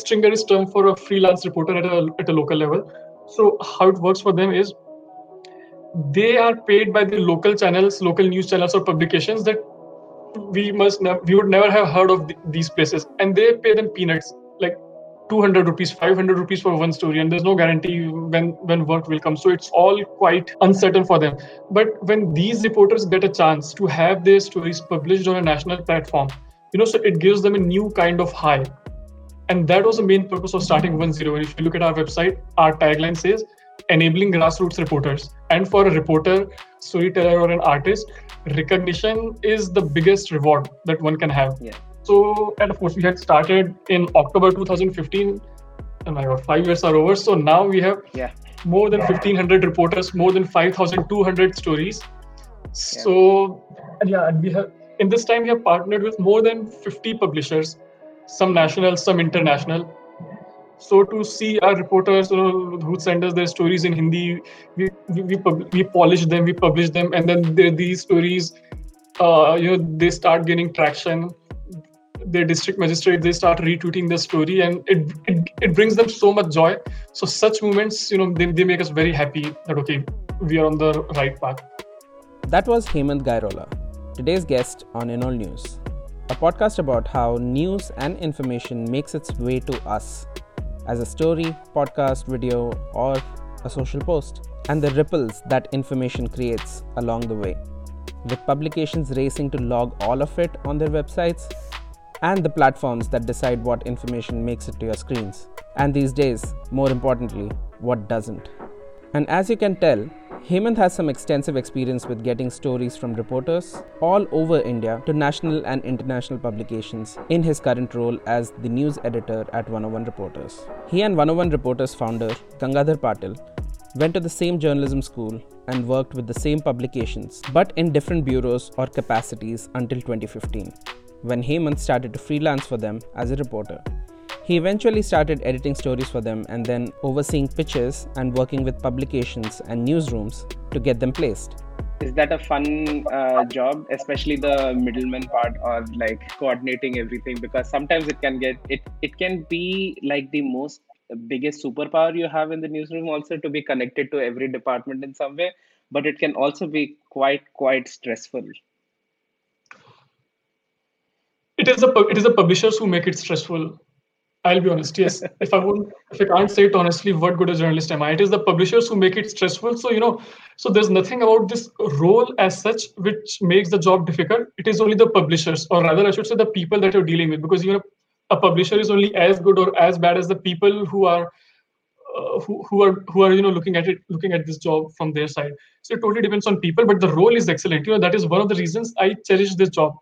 stringer is term for a freelance reporter at a at a local level. So how it works for them is they are paid by the local channels, local news channels or publications that we must ne- we would never have heard of th- these places, and they pay them peanuts, like 200 rupees, 500 rupees for one story, and there's no guarantee when when work will come. So it's all quite uncertain for them. But when these reporters get a chance to have their stories published on a national platform, you know, so it gives them a new kind of high. And that was the main purpose of starting 10. And if you look at our website, our tagline says enabling grassroots reporters. And for a reporter, storyteller, or an artist, recognition is the biggest reward that one can have. Yeah. So, and of course, we had started in October 2015. And my God, five years are over. So now we have Yeah. more than 1500 reporters, more than 5200 stories. So, and yeah, and we have in this time we have partnered with more than 50 publishers, some national, some international. So to see our reporters who send us their stories in Hindi, we we we, we polish them, we publish them, and then these stories, uh, you know, they start gaining traction. Their district magistrate they start retweeting the story, and it, it it brings them so much joy. So such moments, you know, they, they make us very happy that okay, we are on the right path. That was Hemant Gairola, today's guest on All News, a podcast about how news and information makes its way to us as a story, podcast, video, or a social post, and the ripples that information creates along the way. With publications racing to log all of it on their websites, and the platforms that decide what information makes it to your screens. And these days, more importantly, what doesn't. And as you can tell, Hemant has some extensive experience with getting stories from reporters all over India to national and international publications in his current role as the news editor at 101 Reporters. He and 101 Reporters founder Gangadhar Patil went to the same journalism school and worked with the same publications, but in different bureaus or capacities until 2015, when Hemant started to freelance for them as a reporter. He eventually started editing stories for them and then overseeing pitches and working with publications and newsrooms to get them placed. Is that a fun uh, job, especially the middleman part or like coordinating everything? Because sometimes it can get it. It can be like the most biggest superpower you have in the newsroom, also to be connected to every department in some way. But it can also be quite quite stressful. It is the it is the publishers who make it stressful. I'll be honest. Yes, if I won't, if I can't say it honestly, what good a journalist am I? It is the publishers who make it stressful. So you know, so there's nothing about this role as such which makes the job difficult. It is only the publishers, or rather, I should say, the people that you're dealing with, because you know, a publisher is only as good or as bad as the people who are. Uh, who, who are who are you know looking at it looking at this job from their side so it totally depends on people but the role is excellent you know that is one of the reasons i cherish this job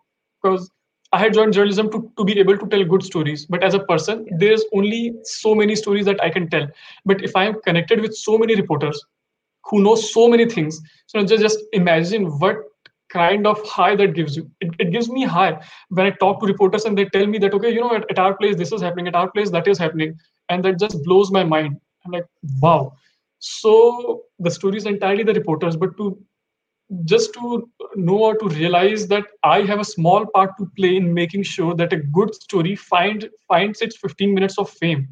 because I had joined journalism to, to be able to tell good stories. But as a person, there's only so many stories that I can tell. But if I am connected with so many reporters who know so many things, so just, just imagine what kind of high that gives you. It, it gives me high when I talk to reporters and they tell me that, okay, you know, at, at our place, this is happening, at our place, that is happening. And that just blows my mind. I'm like, wow. So the story is entirely the reporters, but to just to know or to realize that I have a small part to play in making sure that a good story find finds its 15 minutes of fame.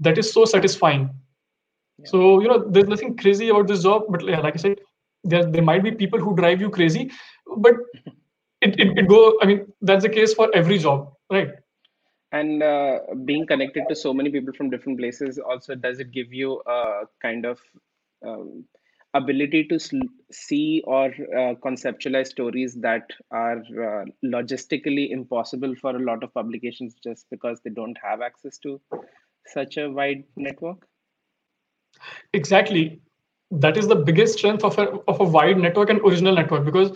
That is so satisfying. Yeah. So you know, there's nothing crazy about this job, but yeah, like I said, there there might be people who drive you crazy, but it, it, it go. I mean, that's the case for every job, right? And uh, being connected to so many people from different places also does it give you a kind of um, ability to see or uh, conceptualize stories that are uh, logistically impossible for a lot of publications just because they don't have access to such a wide network? Exactly. That is the biggest strength of a of a wide network and original network because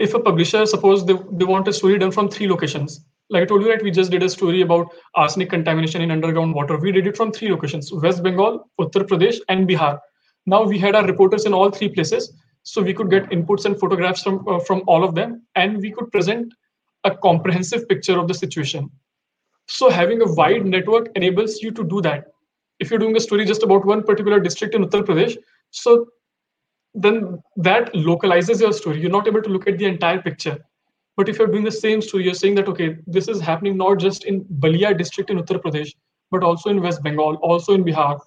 if a publisher suppose they, they want a story done from three locations like i told you right we just did a story about arsenic contamination in underground water. We did it from three locations west bengal uttar pradesh and bihar now we had our reporters in all three places so we could get inputs and photographs from uh, from all of them and we could present a comprehensive picture of the situation. So having a wide network enables you to do that. If you're doing a story just about one particular district in uttar pradesh so then that localizes your story. You're not able to look at the entire picture. But if you're doing the same story you're saying that okay this is happening not just in Ballia district in uttar pradesh but also in West Bengal, also in Bihar.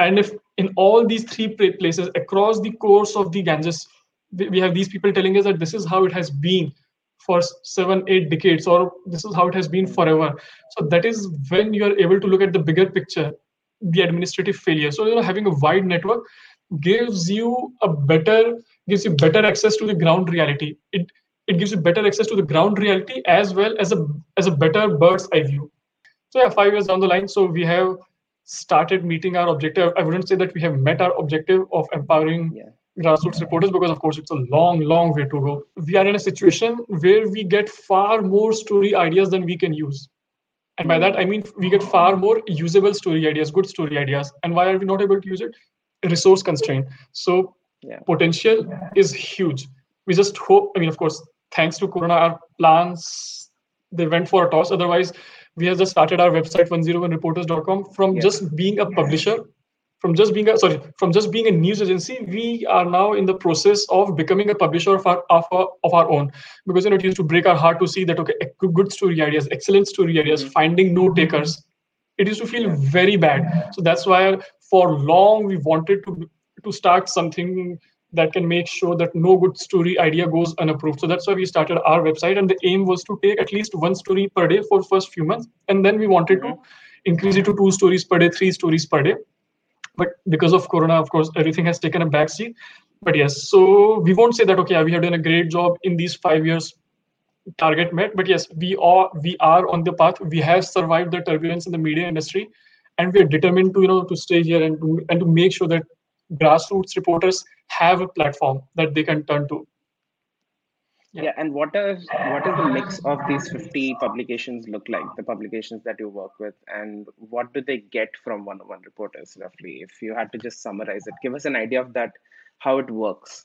And if in all these three places across the course of the Ganges, we have these people telling us that this is how it has been for seven, eight decades, or this is how it has been forever. So that is when you are able to look at the bigger picture, the administrative failure. So you know, having a wide network gives you a better gives you better access to the ground reality. It it gives you better access to the ground reality as well as a as a better bird's eye view. So yeah, five years down the line, so we have started meeting our objective. I wouldn't say that we have met our objective of empowering yeah. grassroots reporters because of course it's a long long way to go. We are in a situation where we get far more story ideas than we can use. And by that i mean we get far more usable story ideas good story ideas. And why are we not able to use it? Resource constraint. So yeah. potential is huge. We just hope i mean of course thanks to corona our plans they went for a toss. Otherwise we have just started our website 101reporters.com from yeah. just being a publisher from just being a sorry from just being a news agency we are now in the process of becoming a publisher of our of our, of our own because you know it used to break our heart to see that okay good story ideas excellent story ideas mm-hmm. finding no takers it used to feel very bad so that's why for long we wanted to to start something that can make sure that no good story idea goes unapproved. So that's why we started our website and the aim was to take at least one story per day for first few months and then we wanted to increase it to two stories per day three stories per day. But because of corona of course everything has taken a backseat. But yes so we won't say that okay we have done a great job in these five years target met. But yes we are we are on the path. We have survived the turbulence in the media industry and we are determined to you know to stay here and to and to make sure that grassroots reporters have a platform that they can turn to yeah. yeah. and what is what is the mix of these 50 publications look like the publications that you work with and what do they get from 101 reporters roughly if you had to just summarize it give us an idea of that how it works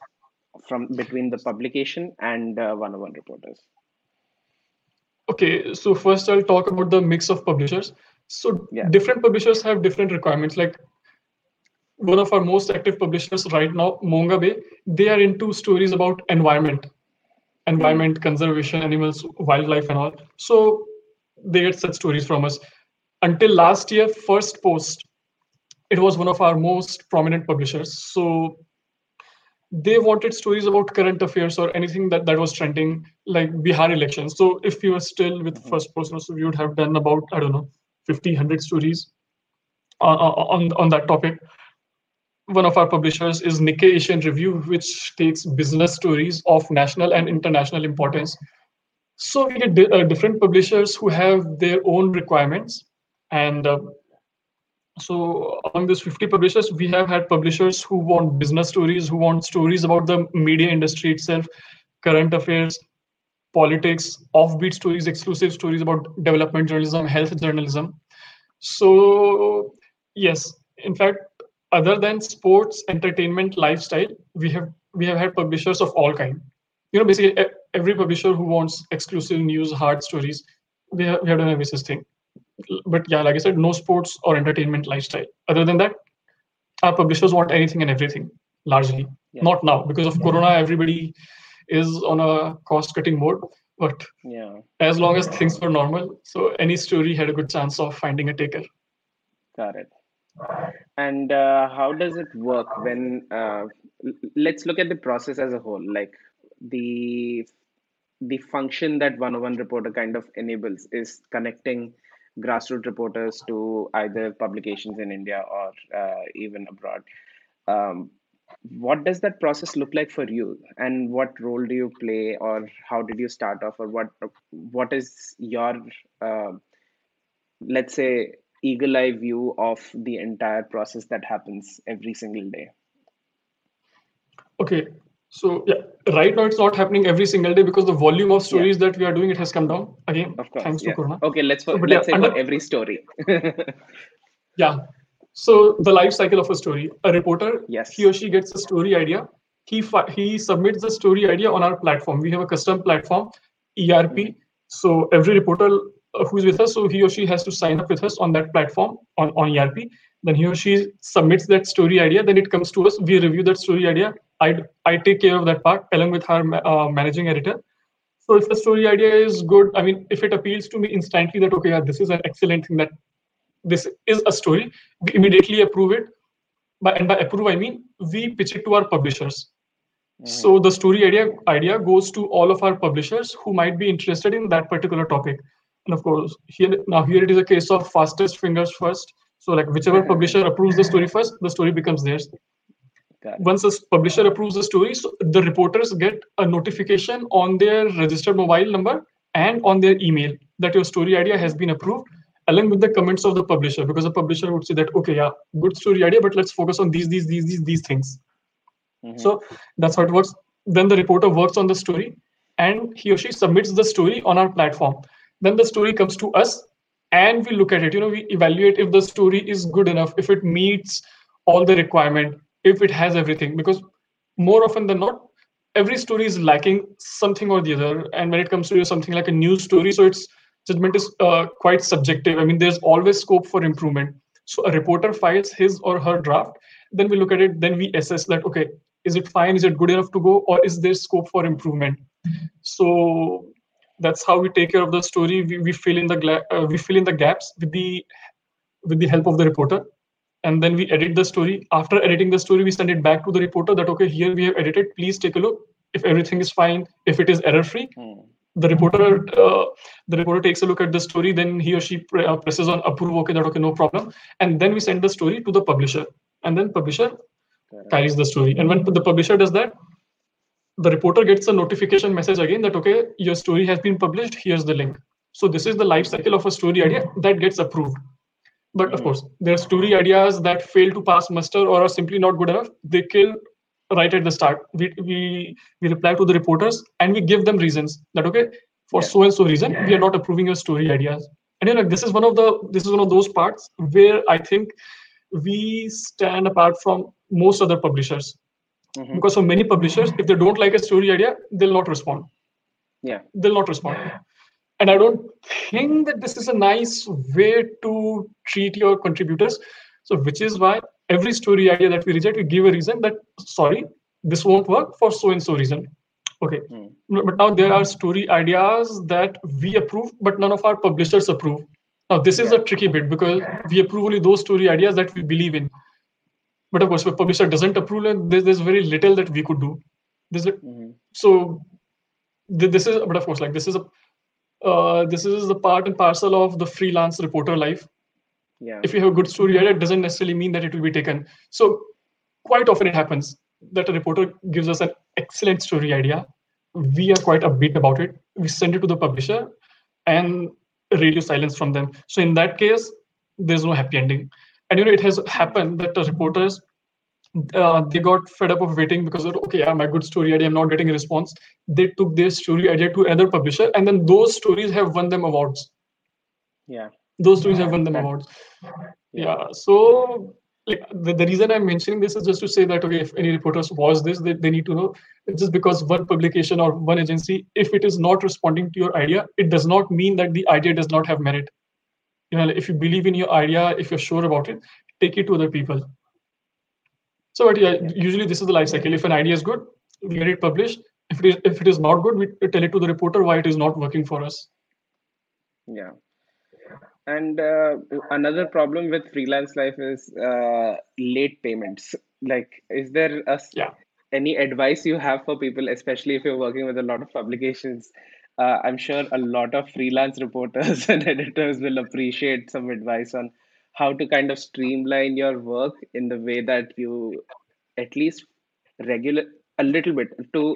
from between the publication and uh, 101 reporters okay so first i'll talk about the mix of publishers so yeah. different publishers have different requirements like one of our most active publishers right now Mongabay they are into stories about environment environment conservation animals wildlife and all. So they get such stories from us. Until last year Firstpost it was one of our most prominent publishers. So they wanted stories about current affairs or anything that, that was trending like bihar elections. So if you were still with Firstpost so we would have done about i don't know 50 100 stories on, on on that topic one of our publishers is Nikkei Asian Review, which takes business stories of national and international importance. So we get di- uh, different publishers who have their own requirements. And uh, so among these 50 publishers, we have had publishers who want business stories, who want stories about the media industry itself, current affairs, politics, offbeat stories, exclusive stories about development journalism, health journalism. So yes, in fact, other than sports entertainment lifestyle we have we have had publishers of all kind. You know basically every publisher who wants exclusive news hard stories we have, we have done every such thing. But yeah like i said no sports or entertainment lifestyle. Other than that our publishers want anything and everything largely. Yeah. not now because of yeah. corona everybody is on a cost cutting mode but yeah. as long as things were normal so any story had a good chance of finding a taker. Got it and uh, how does it work when uh, let's look at the process as a whole like the the function that 101 reporter kind of enables is connecting grassroots reporters to either publications in india or uh, even abroad. Um, what does that process look like for you? And what role do you play or how did you start off or what what is your uh, let's say eagle eye view of the entire process that happens every single day. Okay so yeah right now it's not happening every single day because the volume of stories yeah. that we are doing it has come down again. Of course, thanks yeah. to corona. Okay let's, for, so, let's yeah, say under, for every story. Yeah so the life cycle of a story. A reporter yes. he or she gets a story idea. He he submits the story idea on our platform. We have a custom platform erp mm-hmm. so every reporter who's with us. So he or she has to sign up with us on that platform on, on ERP. Then he or she submits that story idea. Then it comes to us. We review that story idea. I, I take care of that part along with our uh, managing editor. So if the story idea is good, I mean, if it appeals to me instantly that, okay, yeah, this is an excellent thing that this is a story we immediately approve it by and by approve i mean we pitch it to our publishers mm-hmm. so the story idea idea goes to all of our publishers who might be interested in that particular topic and of course here now here it is a case of fastest fingers first. So like whichever publisher approves the story first the story becomes theirs. Once a publisher approves the story so the reporters get a notification on their registered mobile number and on their email that your story idea has been approved along with the comments of the publisher because the publisher would say that okay yeah good story idea but let's focus on these these these these, these things. Mm-hmm. so that's how it works. Then the reporter works on the story and he or she submits the story on our platform then the story comes to us and we look at it. You know we evaluate if the story is good enough if it meets all the requirement if it has everything. Because more often than not every story is lacking something or the other. And when it comes to something like a news story so its judgment is uh, quite subjective. I mean there's always scope for improvement. So a reporter files his or her draft then we look at it then we assess that okay is it fine? Is it good enough to go? Or is there scope for improvement? So that's how we take care of the story. We, we fill in the gla- uh, we fill in the gaps with the with the help of the reporter. And then we edit the story. After editing the story we send it back to the reporter that okay here we have edited. Please take a look. If everything is fine if it is error free hmm. the reporter uh, the reporter takes a look at the story. Then he or she pre- uh, presses on approve okay that okay no problem. And then we send the story to the publisher. And then publisher carries the story. And when the publisher does that the reporter gets a notification message again that okay your story has been published here's the link so this is the life cycle of a story idea that gets approved but of hmm. course, there are story ideas that fail to pass muster or are simply not good enough. They kill right at the start. We we we reply to the reporters and we give them reasons that okay, for so and so reason, we are not approving your story ideas. And you know, this is one of the this is one of those parts where I think we stand apart from most other publishers. Mm-hmm. Because for many publishers, if they don't like a story idea, they'll not respond. Yeah. They'll not respond and i don't think that this is a nice way to treat your contributors so which is why every story idea that we reject we give a reason that sorry this won't work for so and so reason okay mm. but now there are story ideas that we approve but none of our publishers approve now this is yeah. a tricky bit because we approve only those story ideas that we believe in but of course if a publisher doesn't approve there's, there's very little that we could do this mm-hmm. so this is but of course like this is a uh, this is the part and parcel of the freelance reporter life. Yeah. If you have a good story idea, it doesn't necessarily mean that it will be taken. So quite often it happens that a reporter gives us an excellent story idea. We are quite upbeat about it. We send it to the publisher and radio silence from them. So in that case, there's no happy ending. And you know, it has happened that the reporters uh, they got fed up of waiting because of, okay, yeah, my good story idea, I'm not getting a response. They took their story idea to another publisher, and then those stories have won them awards. Yeah, those stories have won them awards. Yeah, so like the, the reason I'm mentioning this is just to say that okay, if any reporters watch this, they, they need to know it's just because one publication or one agency, if it is not responding to your idea, it does not mean that the idea does not have merit. You know, if you believe in your idea, if you're sure about it, take it to other people so but yeah, usually this is the life cycle. If an idea is good, we get it published. If it is if it is not good, we tell it to the reporter why it is not working for us. Yeah. And uh, another problem with freelance life is uh, late payments. Like, is there a, yeah. any advice you have for people, especially if you're working with a lot of publications? Uh, I'm sure a lot of freelance reporters and editors will appreciate some advice on how to kind of streamline your work in the way that you at least regular a little bit to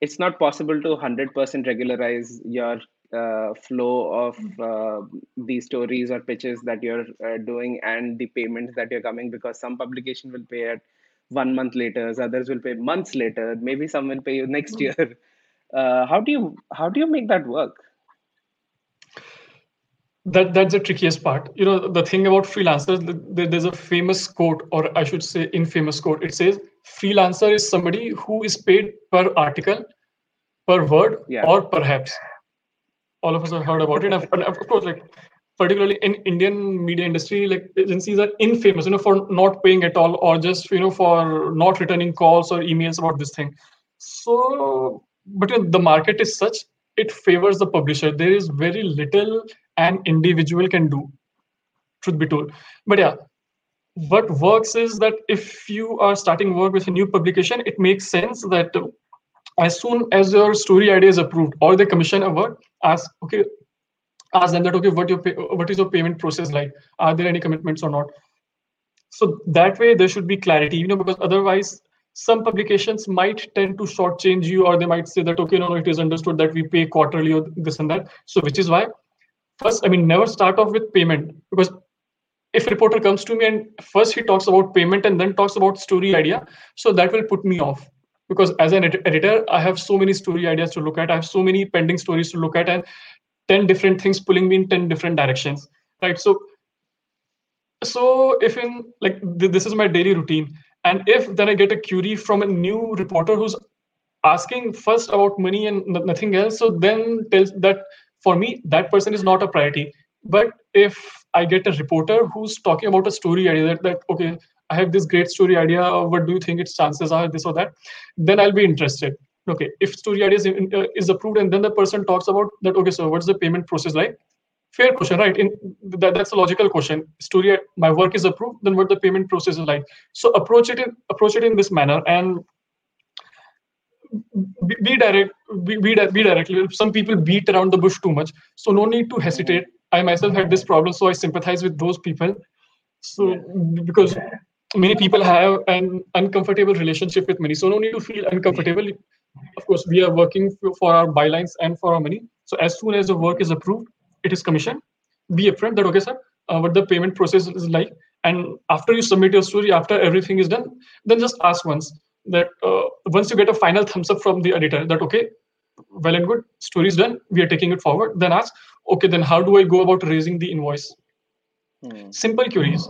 it's not possible to 100% regularize your uh, flow of uh, these stories or pitches that you're uh, doing and the payments that you're coming because some publication will pay at one month later others will pay months later. Maybe some will pay you next hmm. year uh, how do you how do you make that work? That that's the trickiest part. You know the thing about freelancers there's a famous quote or i should say infamous quote. It says freelancer is somebody who is paid per article per word yeah. or perhaps. All of us have heard about it. And of course like particularly in indian media industry like agencies are infamous you know for not paying at all or just you know for not returning calls or emails about this thing. So but the market is such it favors the publisher there is very little an individual can do truth be told. But yeah, what works is that if you are starting work with a new publication, it makes sense that as soon as your story idea is approved or they commission a work, ask okay, ask them that okay, what your what is your payment process like? Are there any commitments or not? So that way there should be clarity, you know, because otherwise some publications might tend to shortchange you, or they might say that okay, no, no, it is understood that we pay quarterly or this and that. So which is why first, I mean, never start off with payment because if reporter comes to me and first he talks about payment and then talks about story idea, so that will put me off because as an ed- editor, I have so many story ideas to look at. I have so many pending stories to look at, and 10 different things pulling me in 10 different directions. Right. So so if in like th- this is my daily routine, and if then I get a query from a new reporter who's asking first about money and nothing else, so then tells that for me that person is not a priority. But if I get a reporter who's talking about a story idea that, that okay, I have this great story idea. What do you think its chances are, this or that? Then I'll be interested. Okay, if story idea is, uh, is approved and then the person talks about that, okay, so what's the payment process like? Fair question, right? In that, that's a logical question. Story, my work is approved, then what the payment process is like? So approach it in approach it in this manner and be, be direct. Be, be, be directly. Some people beat around the bush too much, so no need to hesitate. I myself had this problem, so I sympathize with those people. So because many people have an uncomfortable relationship with money, so no need to feel uncomfortable. Of course, we are working for our bylines and for our money. So as soon as the work is approved, it is commissioned. Be upfront that okay, sir, uh, what the payment process is like, and after you submit your story, after everything is done, then just ask once that uh, once you get a final thumbs up from the editor that okay, well and good, story is done, we are taking it forward. Then ask, okay, then how do I go about raising the invoice? Hmm. Simple queries.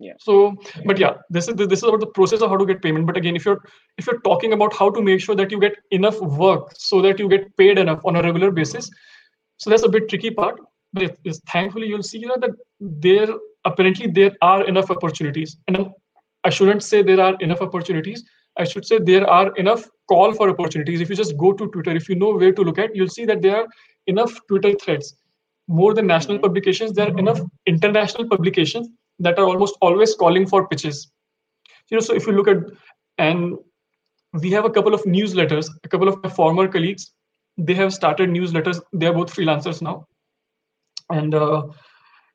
Yeah. So, but yeah, this is this is about the process of how to get payment. But again, if you're if you're talking about how to make sure that you get enough work so that you get paid enough on a regular basis, so that's a bit tricky part. But yes, yes, thankfully you'll see you know, that there apparently there are enough opportunities, and I shouldn't say there are enough opportunities. I should say there are enough call for opportunities. If you just go to Twitter, if you know where to look at, you'll see that there are enough Twitter threads. More than national mm-hmm. publications, there are enough international publications that are almost always calling for pitches. You know, so if you look at and we have a couple of newsletters, a couple of my former colleagues, they have started newsletters. They are both freelancers now, and uh,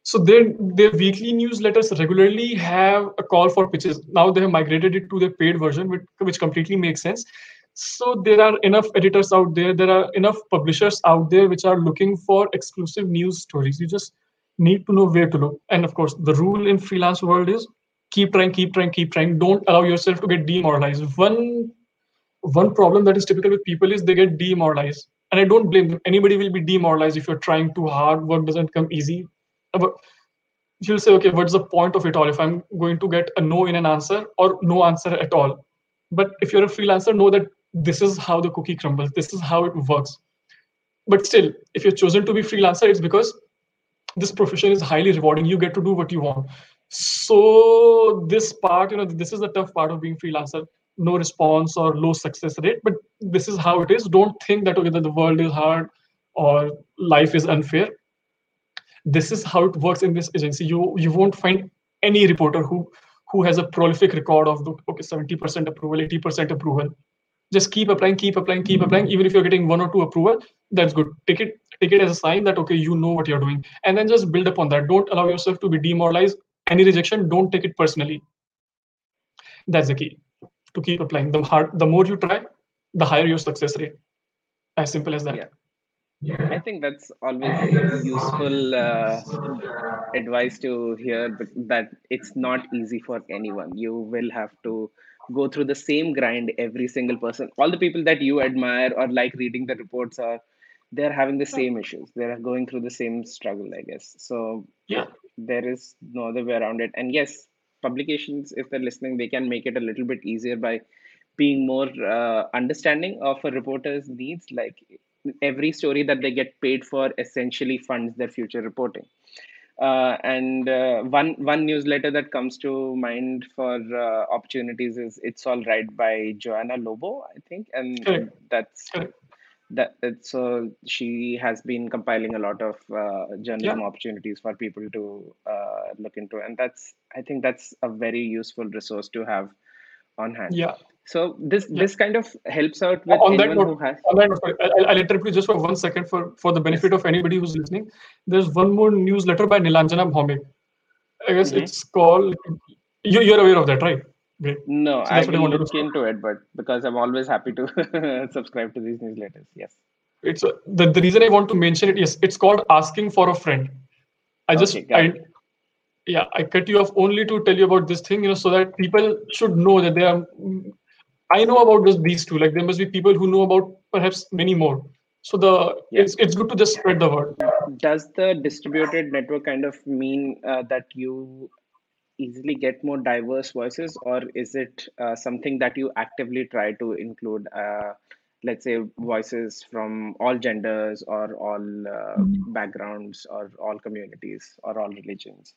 so their their weekly newsletters regularly have a call for pitches. Now they have migrated it to their paid version, which, which completely makes sense. So there are enough editors out there. There are enough publishers out there which are looking for exclusive news stories. You just need to know where to look. And of course, the rule in freelance world is keep trying, keep trying, keep trying. Don't allow yourself to get demoralized. One one problem that is typical with people is they get demoralized. And I don't blame them. Anybody will be demoralized if you're trying too hard, work doesn't come easy. Uh, but you'll say, okay, what's the point of it all if I'm going to get a no in an answer or no answer at all? But if you're a freelancer, know that this is how the cookie crumbles, this is how it works. But still, if you're chosen to be freelancer, it's because this profession is highly rewarding. You get to do what you want. So this part, you know, this is the tough part of being freelancer. No response or low success rate, but this is how it is. Don't think that okay, that the world is hard or life is unfair. This is how it works in this agency. You you won't find any reporter who who has a prolific record of the okay 70% approval, 80% approval. Just keep applying, keep applying, keep applying. Mm-hmm. Even if you're getting one or two approval, that's good. Take it take it as a sign that okay, you know what you're doing, and then just build upon that. Don't allow yourself to be demoralized. Any rejection, don't take it personally. That's the key to keep applying. The hard, the more you try, the higher your success rate. As simple as that. Yeah. I think that's always useful uh, advice to hear that it's not easy for anyone. You will have to go through the same grind every single person. All the people that you admire or like reading the reports are they're having the same issues. They're going through the same struggle, I guess. So yeah, there is no other way around it. And yes, publications, if they're listening, they can make it a little bit easier by being more uh, understanding of a reporter's needs. Like every story that they get paid for essentially funds their future reporting. Uh, and uh, one one newsletter that comes to mind for uh, opportunities is "It's All Right" by Joanna Lobo, I think, and Correct. that's Correct. That so she has been compiling a lot of uh, journalism yeah. opportunities for people to uh, look into and that's i think that's a very useful resource to have on hand yeah so this yeah. this kind of helps out with on anyone that note, who has on that note, I'll, I'll interrupt you just for one second for for the benefit of anybody who's listening there's one more newsletter by nilanjana Bhowmick i guess mm-hmm. it's called you, you're aware of that right Great. No, so I will look into it, but because I'm always happy to subscribe to these newsletters. Yes. It's uh, the, the reason I want to mention it. Yes, it's called asking for a friend. I just okay, I yeah I cut you off only to tell you about this thing, you know, so that people should know that they are. I know about this, these two. Like there must be people who know about perhaps many more. So the yeah. it's it's good to just spread the word. Does the distributed network kind of mean uh, that you easily get more diverse voices or is it uh, something that you actively try to include uh, let's say voices from all genders or all uh, mm-hmm. backgrounds or all communities or all religions?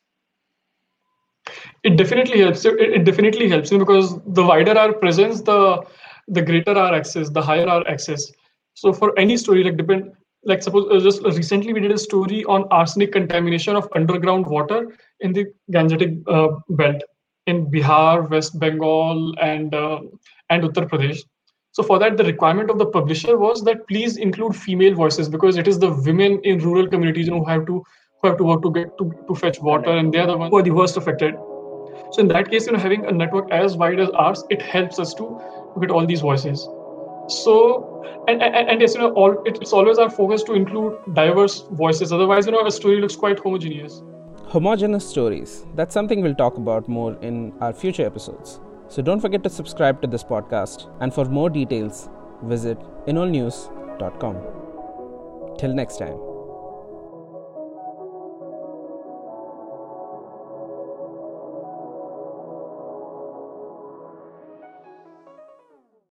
It definitely helps it, it definitely helps you because the wider our presence the the greater our access the higher our access. So for any story like depend like suppose uh, just recently we did a story on arsenic contamination of underground water in the gangetic uh, belt in bihar west bengal and uh, and uttar pradesh. So for that the requirement of the publisher was that please include female voices because it is the women in rural communities who have to who have to work to get to, to fetch water and they are the ones who are the worst affected. So in that case you know having a network as wide as ours it helps us to get all these voices. So and, and, and yes you know all it's always our focus to include diverse voices. Otherwise you know a story looks quite homogeneous homogeneous stories. That's something we'll talk about more in our future episodes. So don't forget to subscribe to this podcast. And for more details visit inolnews.com till next time